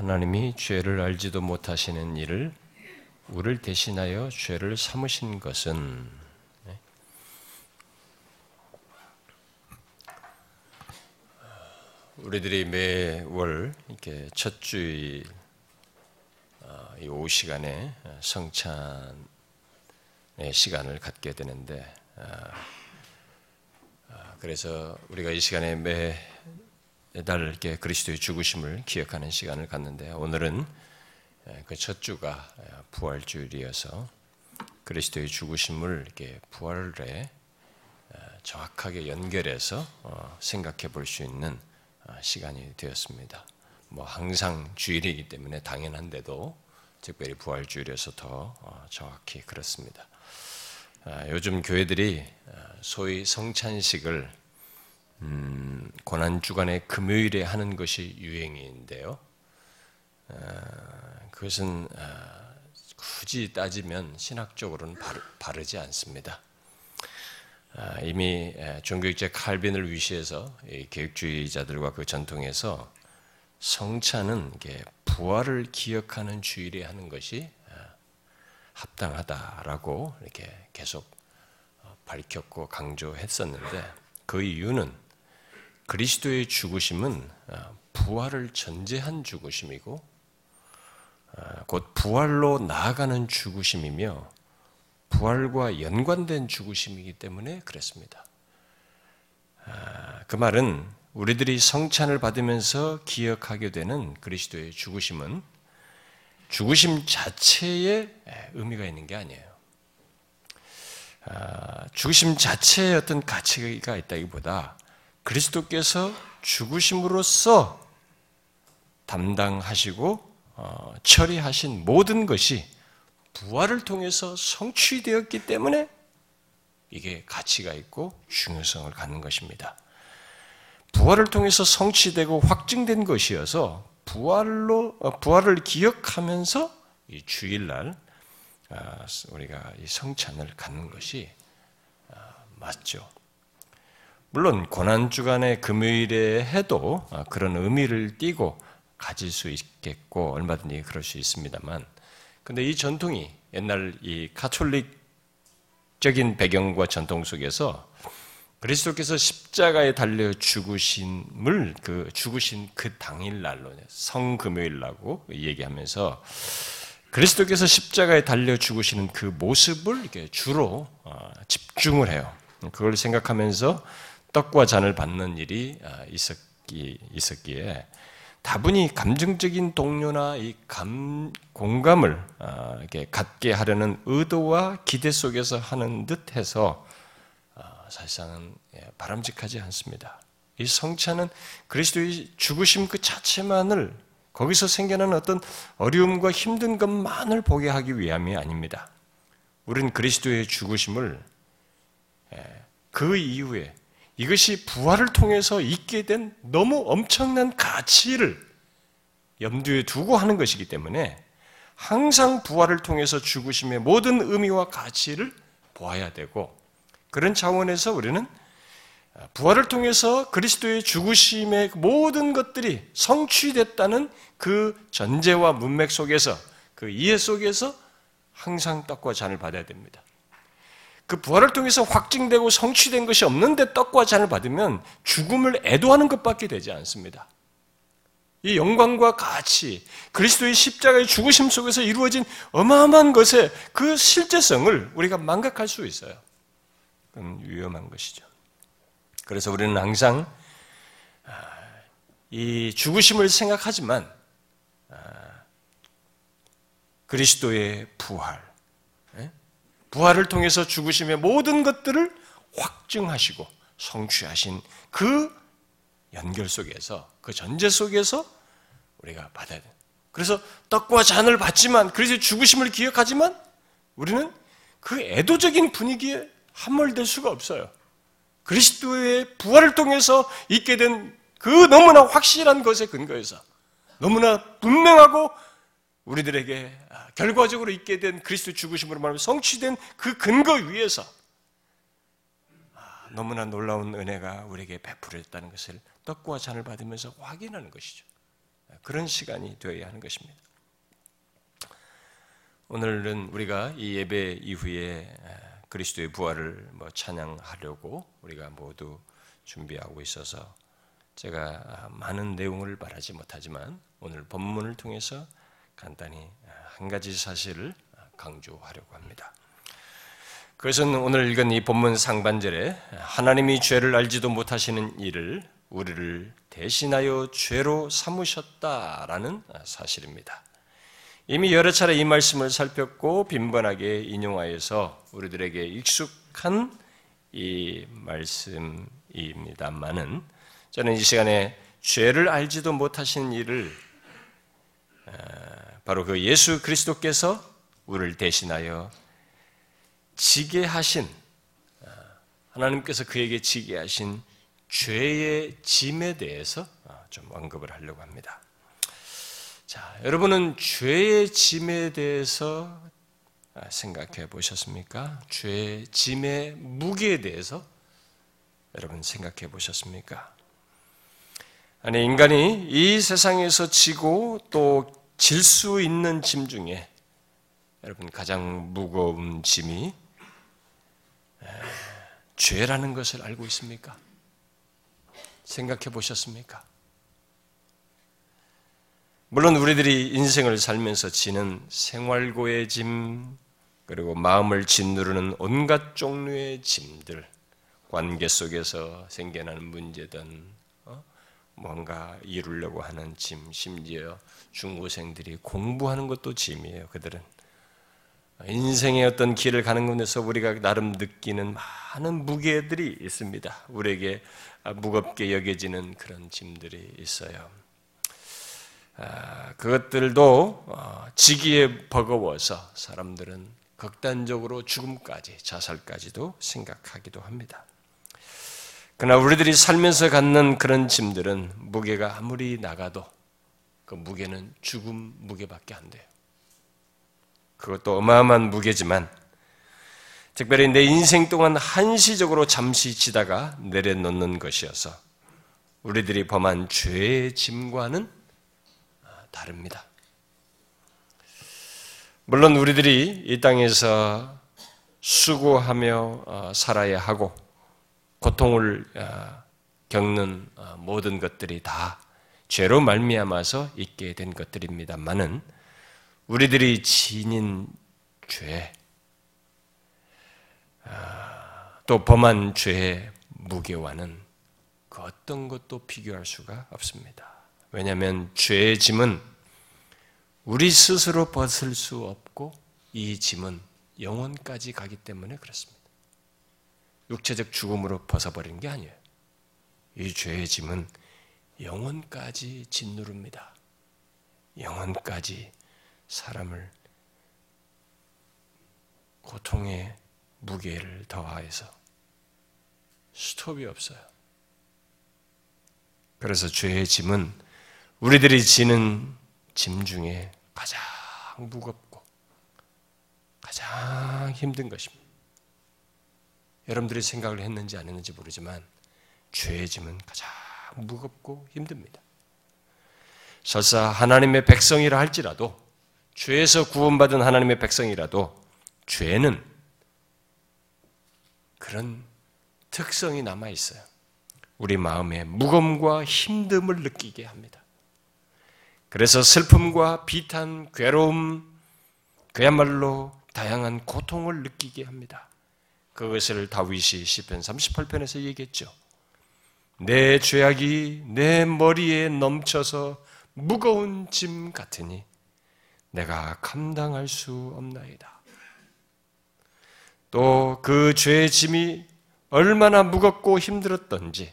하나님이 죄를 알지도 못하시는 이를 우리를 대신하여 죄를 삼으신 것은 네. 우리들이 매월 이렇게 첫 주일 어, 이 오후 시간에 성찬의 시간을 갖게 되는데 어, 어, 그래서 우리가 이 시간에 매 달 이렇게 그리스도의 죽으심을 기억하는 시간을 갖는데 오늘은 그 첫 주가 부활주일이어서 그리스도의 죽으심을 이렇게 부활에 정확하게 연결해서 생각해 볼 수 있는 시간이 되었습니다. 뭐 항상 주일이기 때문에 당연한데도 특별히 부활주일에서 더 정확히 그렇습니다. 요즘 교회들이 소위 성찬식을 음, 고난 주간의 금요일에 하는 것이 유행인데요. 그것은 굳이 따지면 신학적으로는 바르 지 않습니다. 이미 종교육자 칼빈을 위시해서 계획주의자들과 그 전통에서 성찬은 부활을 기억하는 주일에 하는 것이 합당하다라고 이렇게 계속 어, 밝혔고 강조했었는데 그 이유는 그리스도의 죽으심은 어, 부활을 전제한 죽으심이고 어, 곧 부활로 나아가는 죽으심이며 부활과 연관된 죽으심이기 때문에 그랬습니다. 그 말은 우리들이 성찬을 받으면서 기억하게 되는 그리스도의 죽으심은 죽으심 자체에 의미가 있는 게 아니에요. 아, 죽으심 자체에 어떤 가치가 있다기보다 그리스도께서 죽으심으로써 담당하시고 어, 처리하신 모든 것이 부활을 통해서 성취되었기 때문에 이게 가치가 있고 중요성을 갖는 것입니다. 부활을 통해서 성취되고 확증된 것이어서 부활로 어, 부활을 기억하면서 이 주일날 아, 우리가 이 성찬을 갖는 것이 아, 맞죠. 물론 고난 주간의 금요일에 해도 아, 그런 의미를 띠고 가질 수 있겠고 얼마든지 그럴 수 있습니다만, 근데 이 전통이 옛날 이 가톨릭적인 배경과 전통 속에서 그리스도께서 십자가에 달려 죽으신을 그 죽으신 그 당일 날로 성금요일라고 얘기하면서 그리스도께서 십자가에 달려 죽으시는 그 모습을 이렇게 주로 어, 집중을 해요. 그걸 생각하면서 떡과 잔을 받는 일이 아, 있었기, 있었기에 다분히 감정적인 동료나 이 감, 공감을 아, 이렇게 갖게 하려는 의도와 기대 속에서 하는 듯 해서 사실상은 예, 바람직하지 않습니다. 이 성찬은 그리스도의 죽으심 그 자체만을 거기서 생겨난 어떤 어려움과 힘든 것만을 보게 하기 위함이 아닙니다. 우리는 그리스도의 죽으심을 예, 그 이후에 이것이 부활을 통해서 있게 된 너무 엄청난 가치를 염두에 두고 하는 것이기 때문에 항상 부활을 통해서 죽으심의 모든 의미와 가치를 보아야 되고 그런 차원에서 우리는 부활을 통해서 그리스도의 죽으심의 모든 것들이 성취됐다는 그 전제와 문맥 속에서 그 이해 속에서 항상 떡과 잔을 받아야 됩니다. 그 부활을 통해서 확증되고 성취된 것이 없는데 떡과 잔을 받으면 죽음을 애도하는 것밖에 되지 않습니다. 이 영광과 가치, 그리스도의 십자가의 죽으심 속에서 이루어진 어마어마한 것의 그 실제성을 우리가 망각할 수 있어요. 그건 위험한 것이죠. 그래서 우리는 항상 아, 이 죽으심을 생각하지만 아, 그리스도의 부활, 예? 부활을 통해서 죽으심의 모든 것들을 확증하시고 성취하신 그 연결 속에서 그 전제 속에서 우리가 받아야 돼. 그래서 떡과 잔을 받지만 그래서 죽으심을 기억하지만 우리는 그 애도적인 분위기에 함몰될 수가 없어요. 그리스도의 부활을 통해서 있게 된 그 너무나 확실한 것에 근거해서 너무나 분명하고 우리들에게 결과적으로 있게 된 그리스도 죽으심으로 말하면 성취된 그 근거 위에서 아, 너무나 놀라운 은혜가 우리에게 베풀어졌다는 것을 떡과 잔을 받으면서 확인하는 것이죠. 그런 시간이 되어야 하는 것입니다. 오늘은 우리가 이 예배 이후에 그리스도의 부활을 뭐 찬양하려고 우리가 모두 준비하고 있어서 제가 많은 내용을 말하지 못하지만 오늘 본문을 통해서 간단히 한 가지 사실을 강조하려고 합니다. 그것은 오늘 읽은 이 본문 상반절에 하나님이 죄를 알지도 못하시는 일을 우리를 대신하여 죄로 삼으셨다라는 사실입니다. 이미 여러 차례 이 말씀을 살폈고 빈번하게 인용하여서 우리들에게 익숙한 이 말씀입니다만은 저는 이 시간에 죄를 알지도 못하시는 일을 바로 그 예수 그리스도께서 우리를 대신하여 지게 하신 하나님께서 그에게 지게 하신 죄의 짐에 대해서 좀 언급을 하려고 합니다. 자, 여러분은 죄의 짐에 대해서 생각해 보셨습니까? 죄의 짐의 무게에 대해서 여러분 생각해 보셨습니까? 아니, 인간이 이 세상에서 지고 또 질 수 있는 짐 중에 여러분 가장 무거운 짐이 죄라는 것을 알고 있습니까? 생각해 보셨습니까? 물론 우리들이 인생을 살면서 지는 생활고의 짐, 그리고 마음을 짓누르는 온갖 종류의 짐들, 관계 속에서 생겨나는 문제든, 어? 뭔가 이루려고 하는 짐, 심지어 중고생들이 공부하는 것도 짐이에요, 그들은. 인생의 어떤 길을 가는 곳에서 우리가 나름 느끼는 많은 무게들이 있습니다. 우리에게 무겁게 여겨지는 그런 짐들이 있어요. 아, 그것들도 어, 지기에 버거워서 사람들은 극단적으로 죽음까지, 자살까지도 생각하기도 합니다. 그러나 우리들이 살면서 갖는 그런 짐들은 무게가 아무리 나가도 그 무게는 죽음 무게밖에 안 돼요. 그것도 어마어마한 무게지만 특별히 내 인생 동안 한시적으로 잠시 지다가 내려놓는 것이어서 우리들이 범한 죄의 짐과는 다릅니다. 물론 우리들이 이 땅에서 수고하며 어, 살아야 하고 고통을 어, 겪는 어, 모든 것들이 다 죄로 말미암아서 있게 된 것들입니다만은 우리들이 지닌 죄, 또 범한 죄의 무게와는 그 어떤 것도 비교할 수가 없습니다. 왜냐하면 죄의 짐은 우리 스스로 벗을 수 없고 이 짐은 영혼까지 가기 때문에 그렇습니다. 육체적 죽음으로 벗어버리는 게 아니에요. 이 죄의 짐은 영혼까지 짓누릅니다. 영혼까지 사람을 고통의 무게를 더하여서 스톱이 없어요. 그래서 죄의 짐은 우리들이 지는 짐 중에 가장 무겁고 가장 힘든 것입니다. 여러분들이 생각을 했는지 안 했는지 모르지만 죄의 짐은 가장 무겁고 힘듭니다. 설사 하나님의 백성이라 할지라도 죄에서 구원받은 하나님의 백성이라도 죄는 그런 특성이 남아 있어요. 우리 마음에 무거움과 힘듦을 느끼게 합니다. 그래서 슬픔과 비탄, 괴로움, 그야말로 다양한 고통을 느끼게 합니다. 그것을 다윗이 시편 38편에서 얘기했죠. 내 죄악이 내 머리에 넘쳐서 무거운 짐 같으니 내가 감당할 수 없나이다. 또 그 죄의 짐이 얼마나 무겁고 힘들었던지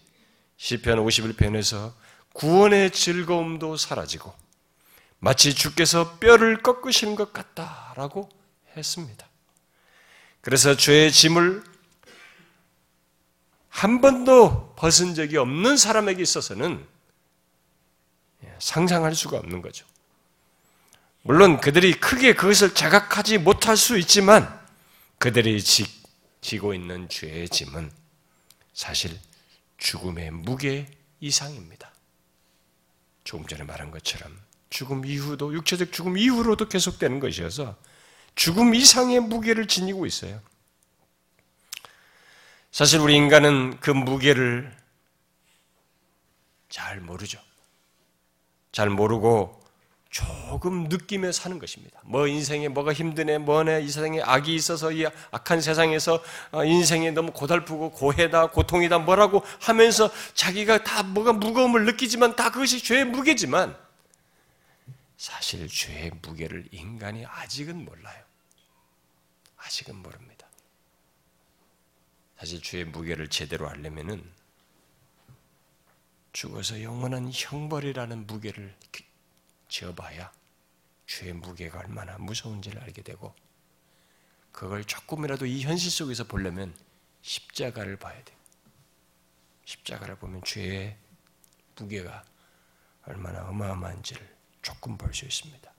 시편 51편에서 구원의 즐거움도 사라지고 마치 주께서 뼈를 꺾으신 것 같다라고 했습니다. 그래서 죄의 짐을 한 번도 벗은 적이 없는 사람에게 있어서는 상상할 수가 없는 거죠. 물론 그들이 크게 그것을 자각하지 못할 수 있지만 그들이 지, 지고 있는 죄의 짐은 사실 죽음의 무게 이상입니다. 조금 전에 말한 것처럼 죽음 이후도 육체적 죽음 이후로도 계속되는 것이어서 죽음 이상의 무게를 지니고 있어요. 사실 우리 인간은 그 무게를 잘 모르죠. 잘 모르고 조금 느끼며 사는 것입니다. 뭐 인생에 뭐가 힘드네, 뭐네, 이 세상에 악이 있어서 이 악한 세상에서 어, 인생에 너무 고달프고 고해다, 고통이다, 뭐라고 하면서 자기가 다 뭐가 무거움을 느끼지만 다 그것이 죄의 무게지만 사실 죄의 무게를 인간이 아직은 몰라요. 아직은 모릅니다. 사실 죄의 무게를 제대로 알려면은 죽어서 영원한 형벌이라는 무게를 지어봐야 죄의 무게가 얼마나 무서운지를 알게 되고 그걸 조금이라도 이 현실 속에서 보려면 십자가를 봐야 돼요. 십자가를 보면 죄의 무게가 얼마나 어마어마한지를 조금 볼 수 있습니다.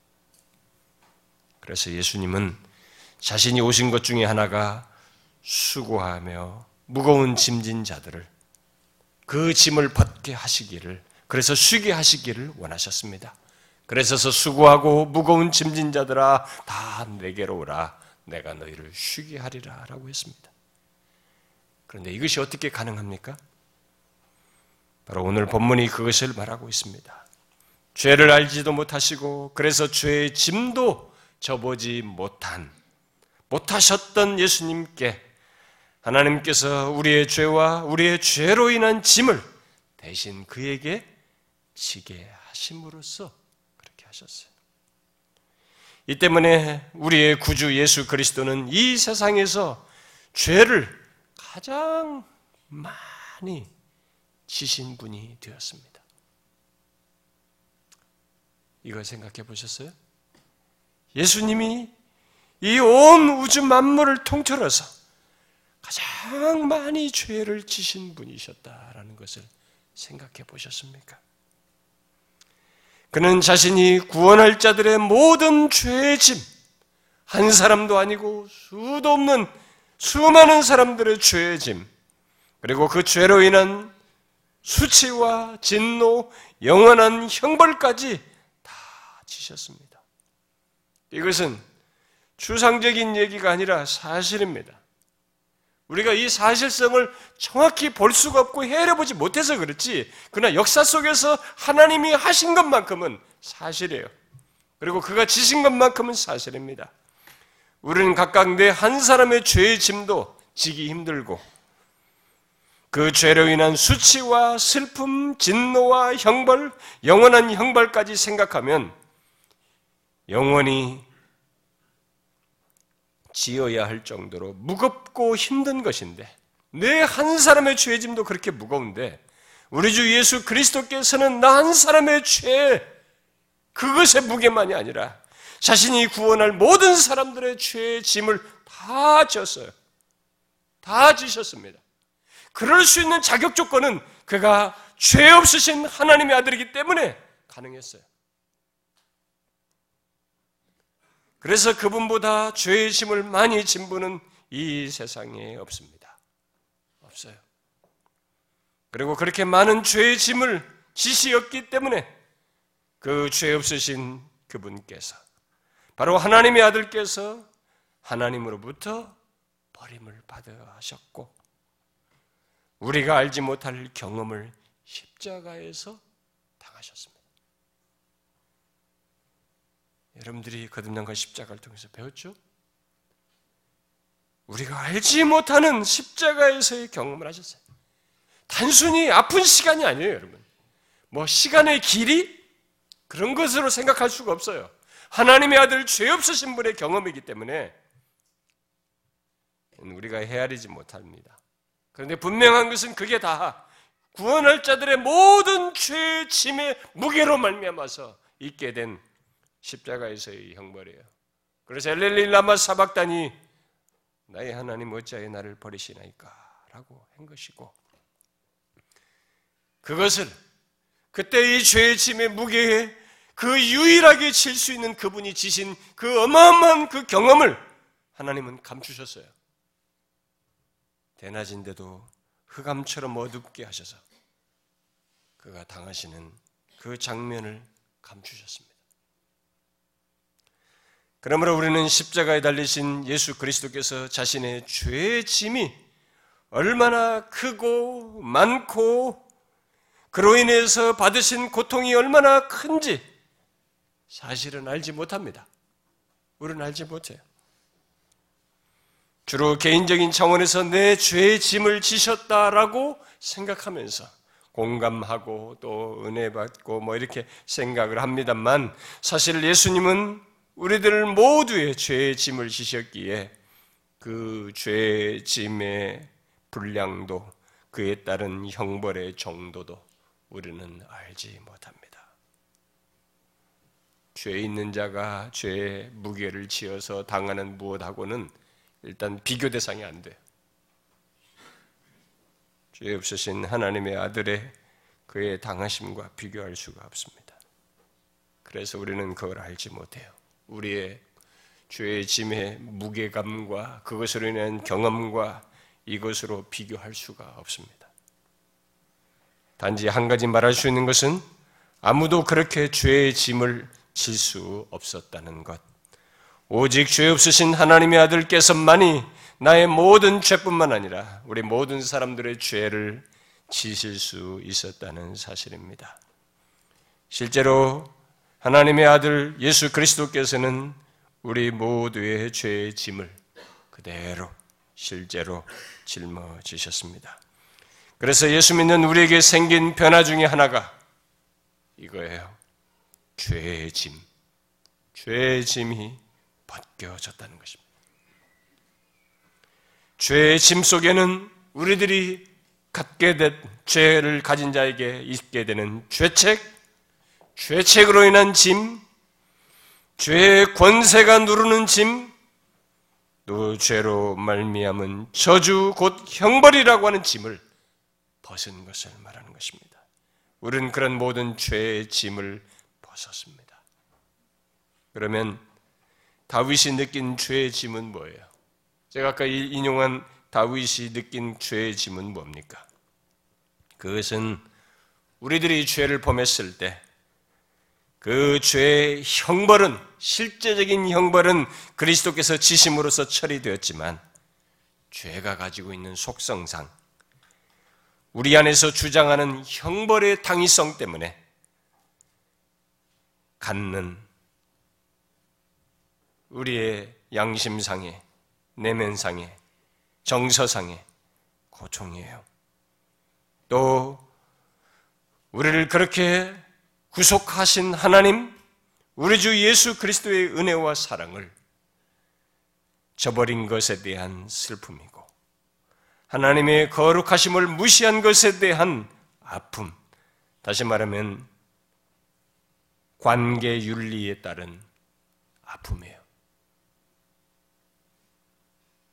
그래서 예수님은 자신이 오신 것 중에 하나가 수고하며 무거운 짐진 자들을 그 짐을 벗게 하시기를 그래서 쉬게 하시기를 원하셨습니다. 그래서 수고하고 무거운 짐진 자들아 다 내게로 오라 내가 너희를 쉬게 하리라 라고 했습니다. 그런데 이것이 어떻게 가능합니까? 바로 오늘 본문이 그것을 말하고 있습니다. 죄를 알지도 못하시고 그래서 죄의 짐도 져보지 못한 못하셨던 예수님께 하나님께서 우리의 죄와 우리의 죄로 인한 짐을 대신 그에게 지게 하심으로써 하셨어요. 이 때문에 우리의 구주 예수 그리스도는 이 세상에서 죄를 가장 많이 지신 분이 되었습니다. 이걸 생각해 보셨어요? 예수님이 이 온 우주 만물을 통틀어서 가장 많이 죄를 지신 분이셨다라는 것을 생각해 보셨습니까? 그는 자신이 구원할 자들의 모든 죄의 짐, 한 사람도 아니고 수도 없는 수많은 사람들의 죄의 짐, 그리고 그 죄로 인한 수치와 진노, 영원한 형벌까지 다 지셨습니다. 이것은 추상적인 얘기가 아니라 사실입니다. 우리가 이 사실성을 정확히 볼 수가 없고 헤아려보지 못해서 그렇지. 그러나 역사 속에서 하나님이 하신 것만큼은 사실이에요. 그리고 그가 지신 것만큼은 사실입니다. 우리는 각각 내 한 사람의 죄의 짐도 지기 힘들고 그 죄로 인한 수치와 슬픔, 진노와 형벌, 영원한 형벌까지 생각하면 영원히 지어야 할 정도로 무겁고 힘든 것인데 내 한 사람의 죄짐도 그렇게 무거운데 우리 주 예수 그리스도께서는 나 한 사람의 죄 그것의 무게만이 아니라 자신이 구원할 모든 사람들의 죄의 짐을 다 졌어요. 다 지셨습니다. 그럴 수 있는 자격 조건은 그가 죄 없으신 하나님의 아들이기 때문에 가능했어요. 그래서 그분보다 죄의 짐을 많이 진 분은 이 세상에 없습니다. 없어요. 그리고 그렇게 많은 죄의 짐을 지시었기 때문에 그 죄 없으신 그분께서 바로 하나님의 아들께서 하나님으로부터 버림을 받아 하셨고 우리가 알지 못할 경험을 십자가에서 당하셨습니다. 여러분들이 거듭난과 십자가를 통해서 배웠죠? 우리가 알지 못하는 십자가에서의 경험을 하셨어요. 단순히 아픈 시간이 아니에요, 여러분. 뭐 시간의 길이 그런 것으로 생각할 수가 없어요. 하나님의 아들 죄 없으신 분의 경험이기 때문에 우리가 헤아리지 못합니다. 그런데 분명한 것은 그게 다 구원할 자들의 모든 죄 짐의 무게로 말미암아서 있게 된 십자가에서의 형벌이에요. 그래서 엘렐리 라마 사박단이 나의 하나님 어찌하여 나를 버리시나이까 라고 한 것이고 그것을 그때 이 죄의 짐의 무게에 그 유일하게 질 수 있는 그분이 지신 그 어마어마한 그 경험을 하나님은 감추셨어요. 대낮인데도 흑암처럼 어둡게 하셔서 그가 당하시는 그 장면을 감추셨습니다. 그러므로 우리는 십자가에 달리신 예수 그리스도께서 자신의 죄의 짐이 얼마나 크고 많고 그로 인해서 받으신 고통이 얼마나 큰지 사실은 알지 못합니다. 우리는 알지 못해요. 주로 개인적인 차원에서 내 죄의 짐을 지셨다라고 생각하면서 공감하고 또 은혜 받고 뭐 이렇게 생각을 합니다만 사실 예수님은 우리들 모두의 죄의 짐을 지셨기에 그 죄의 짐의 분량도 그에 따른 형벌의 정도도 우리는 알지 못합니다. 죄 있는 자가 죄의 무게를 지어서 당하는 무엇하고는 일단 비교 대상이 안 돼요. 죄 없으신 하나님의 아들의 그의 당하심과 비교할 수가 없습니다. 그래서 우리는 그걸 알지 못해요. 우리의 죄의 짐의 무게감과 그것으로 인한 경험과 이것으로 비교할 수가 없습니다. 단지 한 가지 말할 수 있는 것은 아무도 그렇게 죄의 짐을 질 수 없었다는 것. 오직 죄 없으신 하나님의 아들께서만이 나의 모든 죄뿐만 아니라 우리 모든 사람들의 죄를 지실 수 있었다는 사실입니다. 실제로 하나님의 아들 예수 그리스도께서는 우리 모두의 죄의 짐을 그대로 실제로 짊어지셨습니다. 그래서 예수 믿는 우리에게 생긴 변화 중에 하나가 이거예요. 죄의 짐, 죄의 짐이 벗겨졌다는 것입니다. 죄의 짐 속에는 우리들이 갖게 된 죄를 가진 자에게 있게 되는 죄책, 죄책으로 인한 짐, 죄의 권세가 누르는 짐, 또 죄로 말미암은 저주 곧 형벌이라고 하는 짐을 벗은 것을 말하는 것입니다. 우리는 그런 모든 죄의 짐을 벗었습니다. 그러면 다윗이 느낀 죄의 짐은 뭐예요? 제가 아까 인용한 다윗이 느낀 죄의 짐은 뭡니까? 그것은 우리들이 죄를 범했을 때 그 죄의 형벌은 실제적인 형벌은 그리스도께서 지심으로서 처리되었지만 죄가 가지고 있는 속성상 우리 안에서 주장하는 형벌의 당위성 때문에 갖는 우리의 양심상의 내면상의 정서상의 고통이에요. 또 우리를 그렇게 구속하신 하나님, 우리 주 예수 그리스도의 은혜와 사랑을 저버린 것에 대한 슬픔이고 하나님의 거룩하심을 무시한 것에 대한 아픔, 다시 말하면 관계 윤리에 따른 아픔이에요.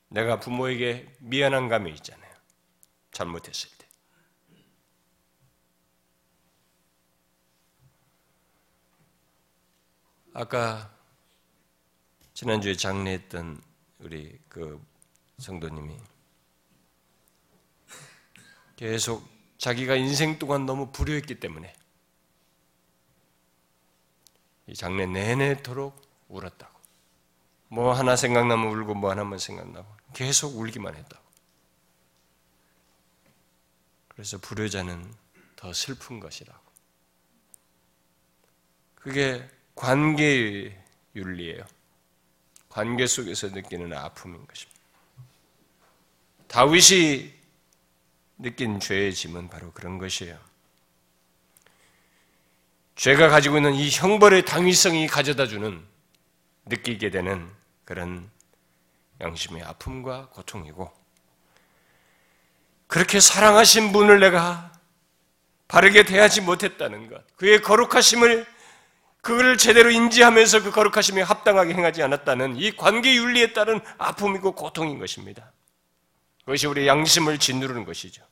내가 부모에게 미안한 감이 있잖아요. 잘못했을 때. 아까 지난주에 장례했던 우리 그 성도님이 계속 자기가 인생 동안 너무 불효했기 때문에 이 장례 내내도록 울었다고. 뭐 하나 생각나면 울고 뭐 하나만 생각나고 계속 울기만 했다고. 그래서 불효자는 더 슬픈 것이라고. 그게 관계의 윤리예요. 관계 속에서 느끼는 아픔인 것입니다. 다윗이 느낀 죄의 짐은 바로 그런 것이에요. 죄가 가지고 있는 이 형벌의 당위성이 가져다 주는 느끼게 되는 그런 양심의 아픔과 고통이고 그렇게 사랑하신 분을 내가 바르게 대하지 못했다는 것, 그의 거룩하심을 그걸 제대로 인지하면서 그 거룩하심에 합당하게 행하지 않았다는 이 관계 윤리에 따른 아픔이고 고통인 것입니다. 그것이 우리의 양심을 짓누르는 것이죠.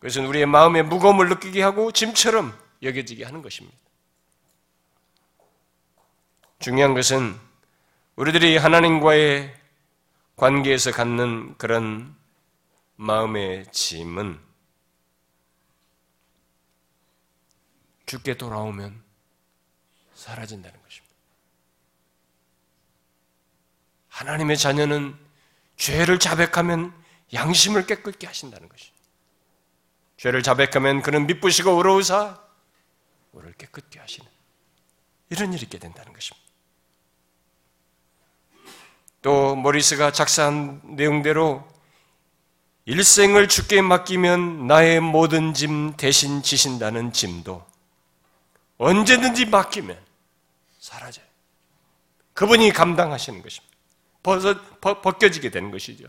그것은 우리의 마음의 무거움을 느끼게 하고 짐처럼 여겨지게 하는 것입니다. 중요한 것은 우리들이 하나님과의 관계에서 갖는 그런 마음의 짐은 죽게 돌아오면 사라진다는 것입니다. 하나님의 자녀는 죄를 자백하면 양심을 깨끗게 하신다는 것입니다. 죄를 자백하면 그는 미쁘시고 의로우사 우리를 깨끗게 하시는 이런 일이 있게 된다는 것입니다. 또 모리스가 작사한 내용대로 일생을 주께 맡기면 나의 모든 짐 대신 지신다는 짐도 언제든지 맡기면 사라져요. 그분이 감당하시는 것입니다. 벗어, 벗겨지게 되는 것이죠.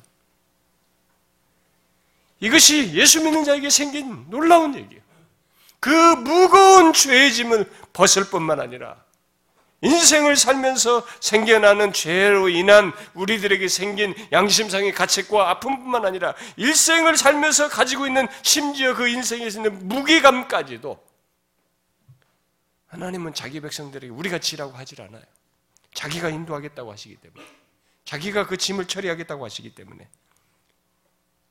이것이 예수 믿는 자에게 생긴 놀라운 얘기예요. 그 무거운 죄의 짐을 벗을 뿐만 아니라 인생을 살면서 생겨나는 죄로 인한 우리들에게 생긴 양심상의 가책과 아픔뿐만 아니라 일생을 살면서 가지고 있는 심지어 그 인생에 있는 무게감까지도 하나님은 자기 백성들에게 우리가 지라고 하질 않아요. 자기가 인도하겠다고 하시기 때문에 자기가 그 짐을 처리하겠다고 하시기 때문에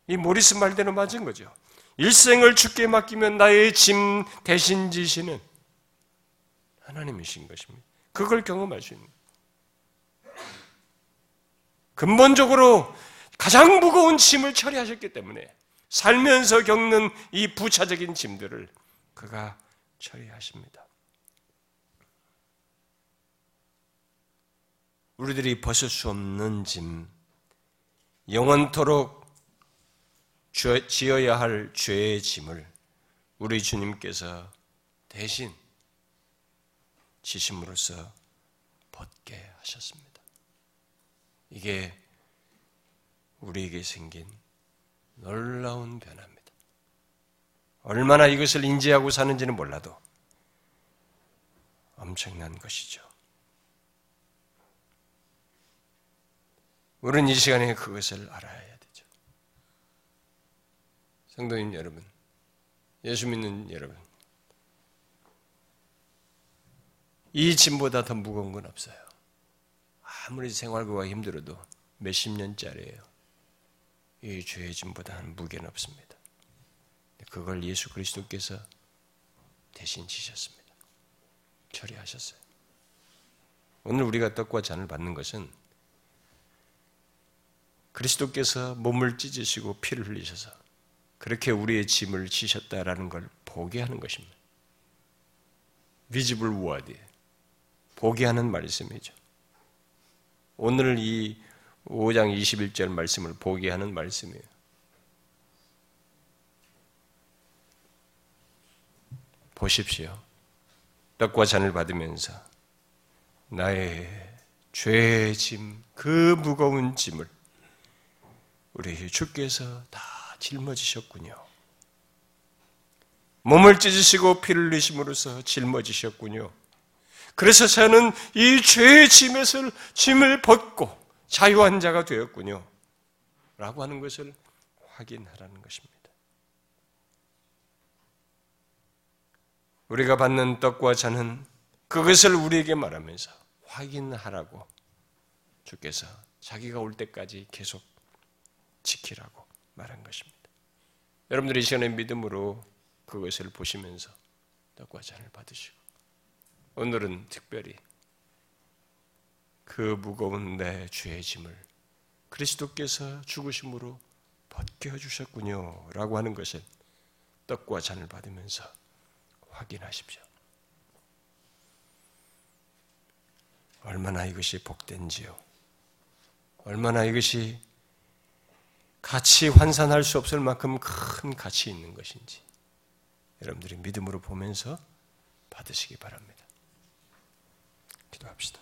이 모리스 말대로 맞은 거죠. 일생을 죽게 맡기면 나의 짐 대신 지시는 하나님이신 것입니다. 그걸 경험할 수 있는 근본적으로 가장 무거운 짐을 처리하셨기 때문에 살면서 겪는 이 부차적인 짐들을 그가 처리하십니다. 우리들이 벗을 수 없는 짐, 영원토록 지어야 할 죄의 짐을 우리 주님께서 대신 지심으로써 벗게 하셨습니다. 이게 우리에게 생긴 놀라운 변화입니다. 얼마나 이것을 인지하고 사는지는 몰라도 엄청난 것이죠. 우리는 이 시간에 그것을 알아야 되죠. 성도님 여러분, 예수 믿는 여러분, 이 짐보다 더 무거운 건 없어요. 아무리 생활고가 힘들어도 몇십 년짜리예요. 이 죄의 짐보다는 무게는 없습니다. 그걸 예수 그리스도께서 대신 지셨습니다. 처리하셨어요. 오늘 우리가 떡과 잔을 받는 것은 그리스도께서 몸을 찢으시고 피를 흘리셔서 그렇게 우리의 짐을 지셨다라는 걸 보게 하는 것입니다. visible word. 보게 하는 말씀이죠. 오늘 이 5장 21절 말씀을 보게 하는 말씀이에요. 보십시오. 떡과 잔을 받으면서 나의 죄의 짐, 그 무거운 짐을 우리 주께서 다 짊어지셨군요. 몸을 찢으시고 피를 흘리심으로써 짊어지셨군요. 그래서 저는 이 죄의 짐에서 짐을 벗고 자유한 자가 되었군요. 라고 하는 것을 확인하라는 것입니다. 우리가 받는 떡과 잔은 그것을 우리에게 말하면서 확인하라고 주께서 자기가 올 때까지 계속 지키라고 말한 것입니다. 여러분들이 이 시간에 믿음으로 그것을 보시면서 떡과 잔을 받으시고 오늘은 특별히 그 무거운 내 죄의 짐을 그리스도께서 죽으심으로 벗겨 주셨군요. 라고 하는 것을 떡과 잔을 받으면서 확인하십시오. 얼마나 이것이 복된지요. 얼마나 이것이 가치 환산할 수 없을 만큼 큰 가치 있는 것인지 여러분들이 믿음으로 보면서 받으시기 바랍니다. 기도합시다.